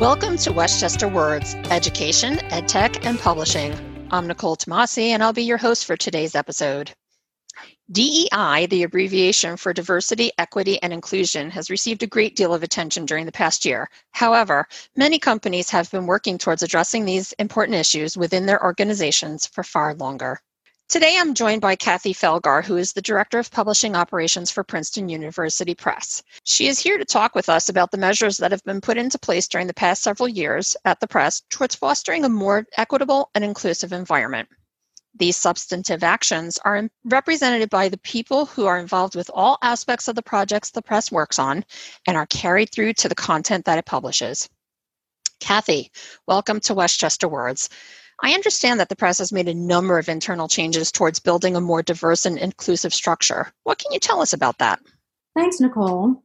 Welcome to Westchester Words, Education, EdTech, and Publishing. I'm Nicole Tomasi, and I'll be your host for today's episode. DEI, the abbreviation for diversity, equity, and inclusion, has received a great deal of attention during the past year. However, many companies have been working towards addressing these important issues within their organizations for far longer. Today, I'm joined by Kathy Felgar, who is the Director of Publishing Operations for Princeton University Press. She is here to talk with us about the measures that have been put into place during the past several years at the press towards fostering a more equitable and inclusive environment. These substantive actions are represented by the people who are involved with all aspects of the projects the press works on and are carried through to the content that it publishes. Kathy, welcome to Westchester Words. I understand that the press has made a number of internal changes towards building a more diverse and inclusive structure. What can you tell us about that? Thanks, Nicole.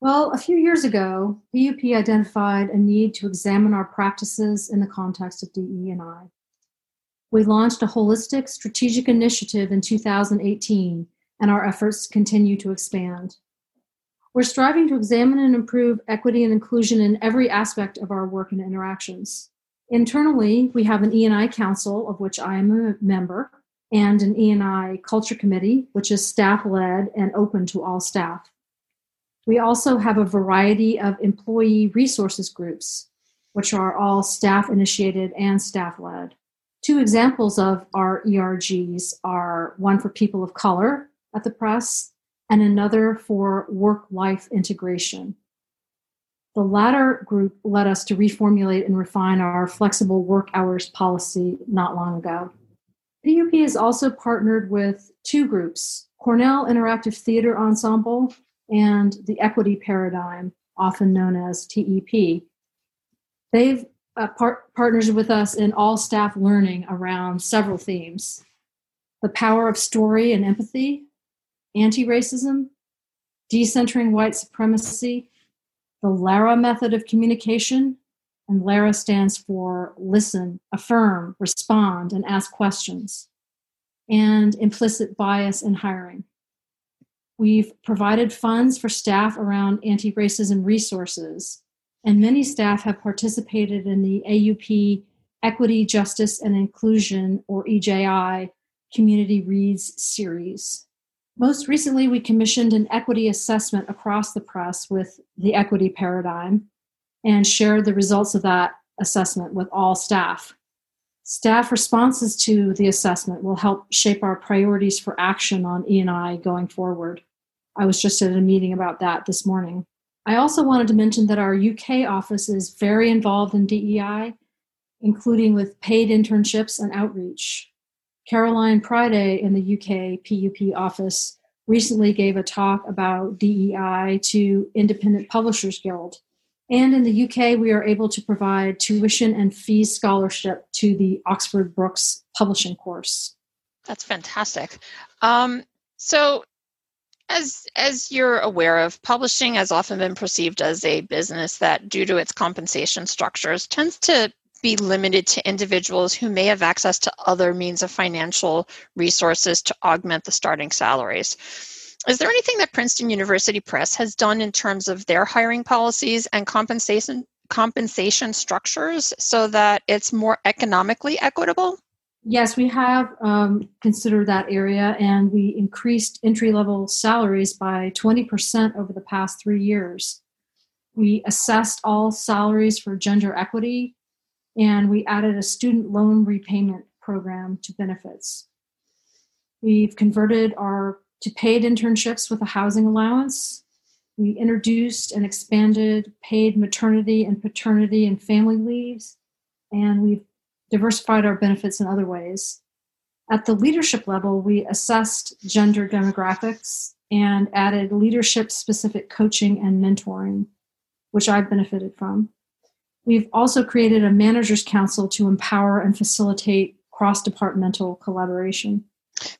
Well, a few years ago, PUP identified a need to examine our practices in the context of DE&I. We launched a holistic strategic initiative in 2018, and our efforts continue to expand. We're striving to examine and improve equity and inclusion in every aspect of our work and interactions. Internally, we have an E&I council, of which I am a member, and an E&I culture committee, which is staff led and open to all staff. We also have a variety of employee resources groups, which are all staff initiated and staff led. Two examples of our ERGs are one for people of color at the press and another for work life integration. The latter group led us to reformulate and refine our flexible work hours policy not long ago. PUP has also partnered with two groups Cornell Interactive Theater Ensemble and the Equity Paradigm, often known as TEP. They've uh, par- with us in all staff learning around several themes the power of story and empathy, anti racism, decentering white supremacy, the LARA method of communication, and LARA stands for listen, affirm, respond, and ask questions, and implicit bias in hiring. We've provided funds for staff around anti racism resources, and many staff have participated in the AUP Equity, Justice, and Inclusion, or EJI, Community Reads series. Most recently, we commissioned an equity assessment across the press with the equity paradigm and shared the results of that assessment with all staff. Staff responses to the assessment will help shape our priorities for action on E&I going forward. I was just at a meeting about that this morning. I also wanted to mention that our UK office is very involved in DEI, including with paid internships and outreach. Caroline Priday in the UK PUP office recently gave a talk about DEI to Independent Publishers Guild. And in the UK, we are able to provide tuition and fees scholarship to the Oxford Brookes publishing course. That's fantastic. Um, so, as as you're aware of, publishing has often been perceived as a business that, due to its compensation structures, tends to be limited to individuals who may have access to other means of financial resources to augment the starting salaries. Is there anything that Princeton University Press has done in terms of their hiring policies and compensation compensation structures so that it's more economically equitable? Yes, we have um, considered that area and we increased entry level salaries by 20% over the past three years. We assessed all salaries for gender equity and we added a student loan repayment program to benefits. We've converted our to paid internships with a housing allowance. We introduced and expanded paid maternity and paternity and family leaves, and we've diversified our benefits in other ways. At the leadership level, we assessed gender demographics and added leadership specific coaching and mentoring, which I've benefited from. We've also created a managers council to empower and facilitate cross departmental collaboration.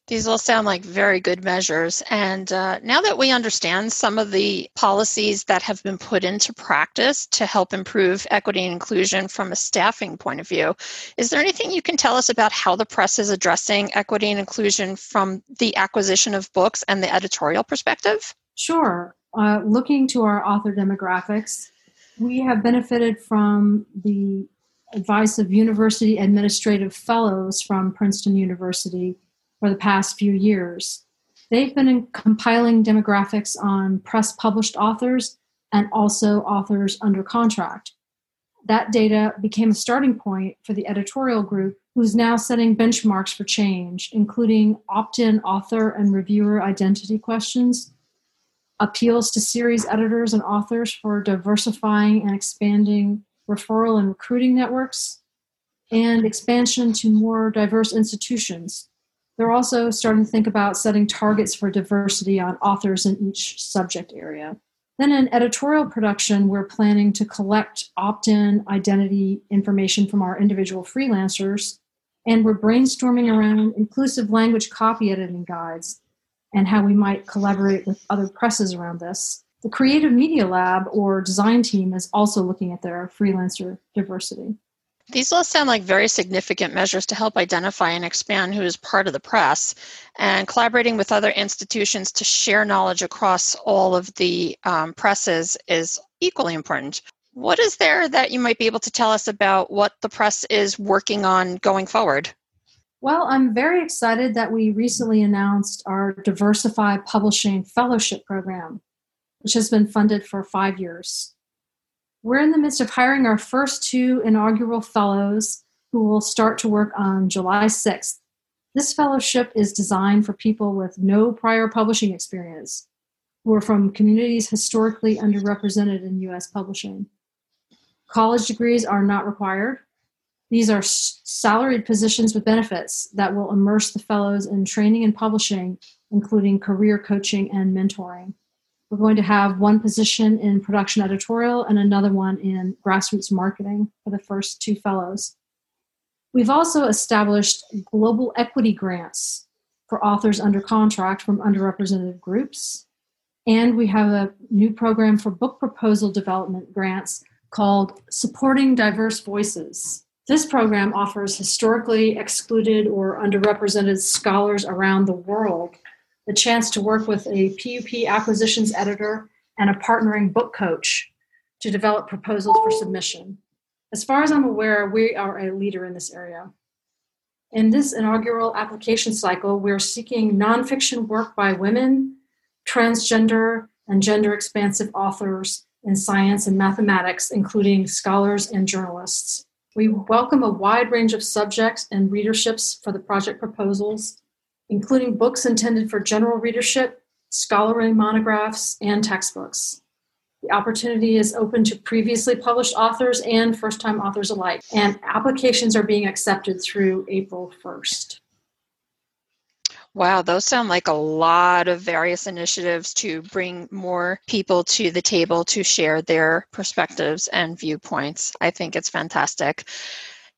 These all sound like very good measures. And uh, now that we understand some of the policies that have been put into practice to help improve equity and inclusion from a staffing point of view, is there anything you can tell us about how the press is addressing equity and inclusion from the acquisition of books and the editorial perspective? Sure. Uh, looking to our author demographics, We have benefited from the advice of university administrative fellows from Princeton University for the past few years. They've been compiling demographics on press published authors and also authors under contract. That data became a starting point for the editorial group, who's now setting benchmarks for change, including opt in author and reviewer identity questions, appeals to series editors and authors for diversifying and expanding referral and recruiting networks, and expansion to more diverse institutions. They're also starting to think about setting targets for diversity on authors in each subject area. Then in editorial production, we're planning to collect opt in identity information from our individual freelancers, and we're brainstorming around inclusive language copy editing guides and how we might collaborate with other presses around this. The Creative Media Lab or design team is also looking at their freelancer diversity. These all sound like very significant measures to help identify and expand who is part of the press, and collaborating with other institutions to share knowledge across all of the um, presses is equally important. What is there that you might be able to tell us about what the press is working on going forward? Well, I'm very excited that we recently announced our Diversify Publishing Fellowship Program, which has been funded for five years. We're in the midst of hiring our first two inaugural fellows who will start to work on July 6th. This fellowship is designed for people with no prior publishing experience who are from communities historically underrepresented in U.S. publishing. College degrees are not required, these are salaried positions with benefits that will immerse the fellows in training and publishing, including career coaching and mentoring. We're going to have one position in production editorial and another one in grassroots marketing for the first two fellows. We've also established global equity grants for authors under contract from underrepresented groups. And we have a new program for book proposal development grants called Supporting Diverse Voices. This program offers historically excluded or underrepresented scholars around the world the chance to work with a PUP acquisitions editor and a partnering book coach to develop proposals for submission. As far as I'm aware, we are a leader in this area. In this inaugural application cycle, we're seeking nonfiction work by women, transgender, and gender expansive authors in science and mathematics, including scholars and journalists. We welcome a wide range of subjects and readerships for the project proposals, including books intended for general readership, scholarly monographs, and textbooks. The opportunity is open to previously published authors and first time authors alike, and applications are being accepted through April 1st. Wow, those sound like a lot of various initiatives to bring more people to the table to share their perspectives and viewpoints. I think it's fantastic.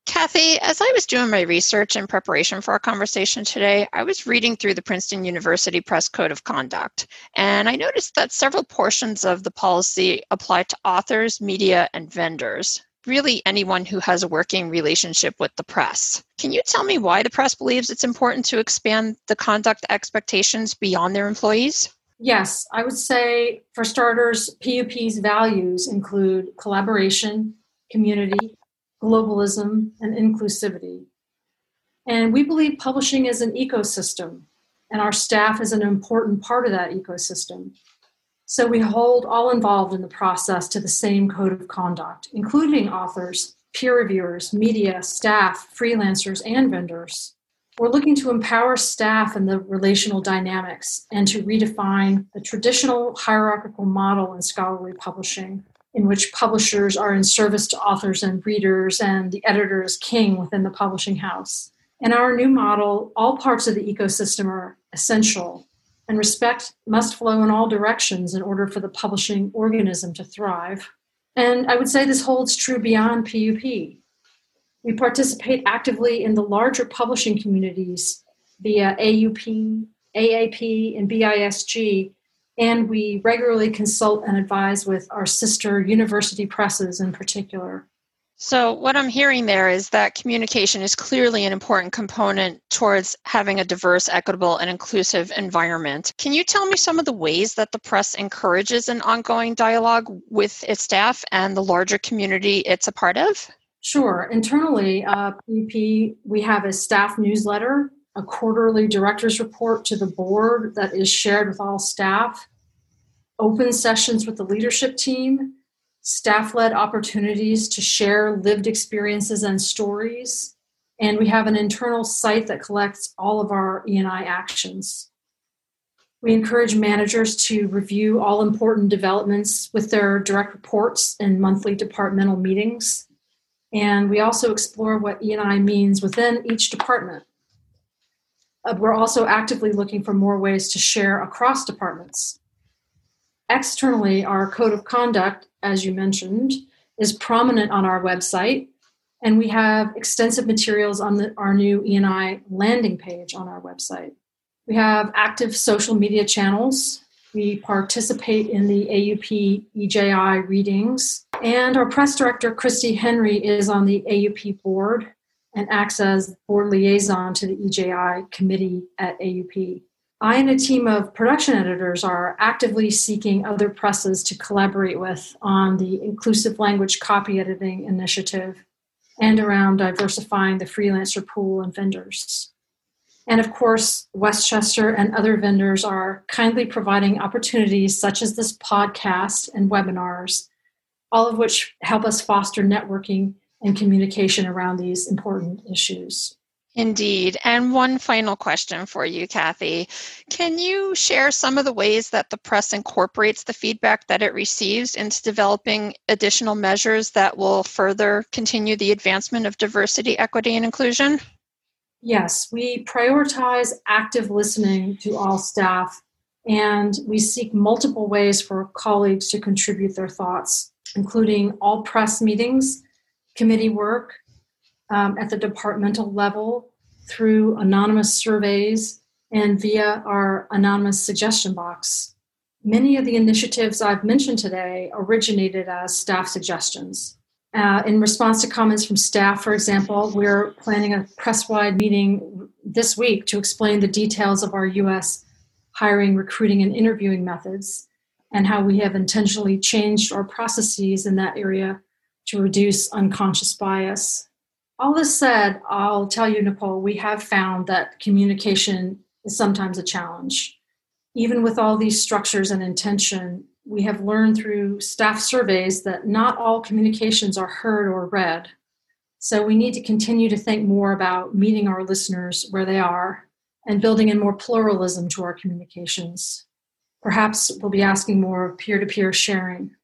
Kathy, as I was doing my research in preparation for our conversation today, I was reading through the Princeton University Press Code of Conduct, and I noticed that several portions of the policy apply to authors, media, and vendors really anyone who has a working relationship with the press. Can you tell me why the press believes it's important to expand the conduct expectations beyond their employees? Yes, I would say for starters, PUP's values include collaboration, community, globalism, and inclusivity. And we believe publishing is an ecosystem, and our staff is an important part of that ecosystem. So we hold all involved in the process to the same code of conduct, including authors, peer reviewers, media, staff, freelancers, and vendors. We're looking to empower staff in the relational dynamics and to redefine the traditional hierarchical model in scholarly publishing, in which publishers are in service to authors and readers, and the editor is king within the publishing house. In our new model, all parts of the ecosystem are essential and respect must flow in all directions in order for the publishing organism to thrive. And I would say this holds true beyond PUP. We participate actively in the larger publishing communities via AUP, AAP, and BISG, and we regularly consult and advise with our sister university presses in particular. So, what I'm hearing there is that communication is clearly an important component towards having a diverse, equitable, and inclusive environment. Can you tell me some of the ways that the press encourages an ongoing dialogue with its staff and the larger community it's a part of? Sure. Internally, uh, we have a staff newsletter, a quarterly director's report to the board that is shared with all staff, open sessions with the leadership team staff led opportunities to share lived experiences and stories. And we have an internal site that collects all of our ENI actions. We encourage managers to review all important developments with their direct reports in monthly departmental meetings. And we also explore what ENI means within each department. Uh, we're also actively looking for more ways to share across departments. Externally, our code of conduct, as you mentioned, is prominent on our website, and we have extensive materials on the, our new ENI landing page on our website. We have active social media channels. We participate in the AUP EJI readings. And our press director, Christie Henry, is on the AUP board and acts as board liaison to the EJI committee at AUP. I and a team of production editors are actively seeking other presses to collaborate with on the inclusive language copy editing initiative and around diversifying the freelancer pool and vendors. And of course, Westchester and other vendors are kindly providing opportunities such as this podcast and webinars, all of which help us foster networking and communication around these important issues. Indeed. And one final question for you, Kathy. Can you share some of the ways that the press incorporates the feedback that it receives into developing additional measures that will further continue the advancement of diversity, equity, and inclusion? Yes, we prioritize active listening to all staff, and we seek multiple ways for colleagues to contribute their thoughts, including all press meetings, committee work, um, at the departmental level through anonymous surveys and via our anonymous suggestion box. Many of the initiatives I've mentioned today originated as staff suggestions. Uh, in response to comments from staff, for example, we're planning a press wide meeting this week to explain the details of our U.S. hiring, recruiting, and interviewing methods and how we have intentionally changed our processes in that area to reduce unconscious bias. All this said, I'll tell you, Nicole, we have found that communication is sometimes a challenge. Even with all these structures and intention, we have learned through staff surveys that not all communications are heard or read. So we need to continue to think more about meeting our listeners where they are and building in more pluralism to our communications. Perhaps we'll be asking more of peer to peer sharing.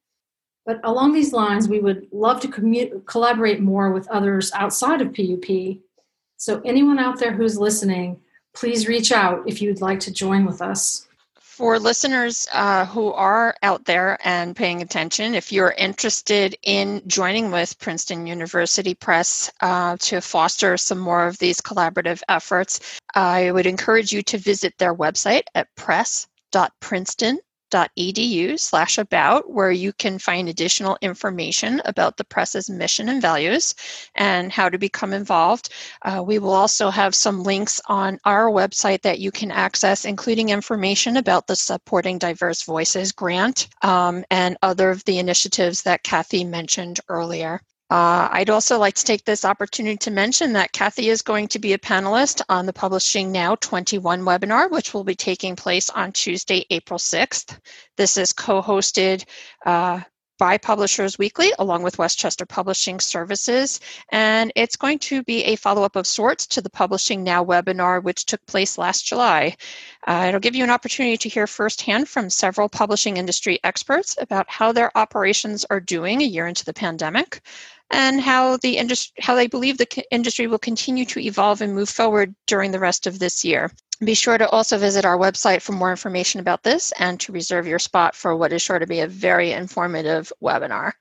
But along these lines, we would love to commu- collaborate more with others outside of PUP. So, anyone out there who's listening, please reach out if you'd like to join with us. For listeners uh, who are out there and paying attention, if you're interested in joining with Princeton University Press uh, to foster some more of these collaborative efforts, I would encourage you to visit their website at press.princeton.edu edu slash about where you can find additional information about the press's mission and values and how to become involved. Uh, we will also have some links on our website that you can access, including information about the Supporting Diverse Voices grant um, and other of the initiatives that Kathy mentioned earlier. Uh, I'd also like to take this opportunity to mention that Kathy is going to be a panelist on the Publishing Now 21 webinar, which will be taking place on Tuesday, April 6th. This is co hosted uh, by Publishers Weekly along with Westchester Publishing Services. And it's going to be a follow up of sorts to the Publishing Now webinar, which took place last July. Uh, it'll give you an opportunity to hear firsthand from several publishing industry experts about how their operations are doing a year into the pandemic and how the industry how they believe the industry will continue to evolve and move forward during the rest of this year. Be sure to also visit our website for more information about this and to reserve your spot for what is sure to be a very informative webinar.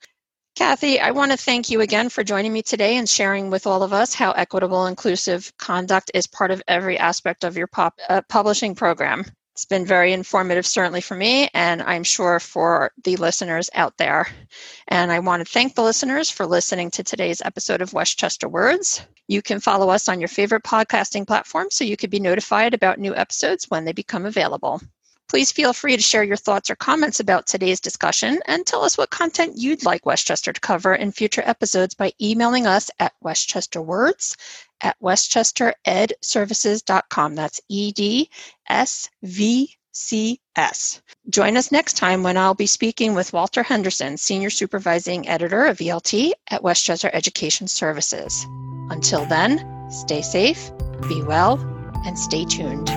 Kathy, I want to thank you again for joining me today and sharing with all of us how equitable inclusive conduct is part of every aspect of your pop, uh, publishing program. It's been very informative, certainly for me, and I'm sure for the listeners out there. And I want to thank the listeners for listening to today's episode of Westchester Words. You can follow us on your favorite podcasting platform so you can be notified about new episodes when they become available. Please feel free to share your thoughts or comments about today's discussion and tell us what content you'd like Westchester to cover in future episodes by emailing us at westchesterwords at westchesteredservices.com. That's E D S V C S. Join us next time when I'll be speaking with Walter Henderson, Senior Supervising Editor of ELT at Westchester Education Services. Until then, stay safe, be well, and stay tuned.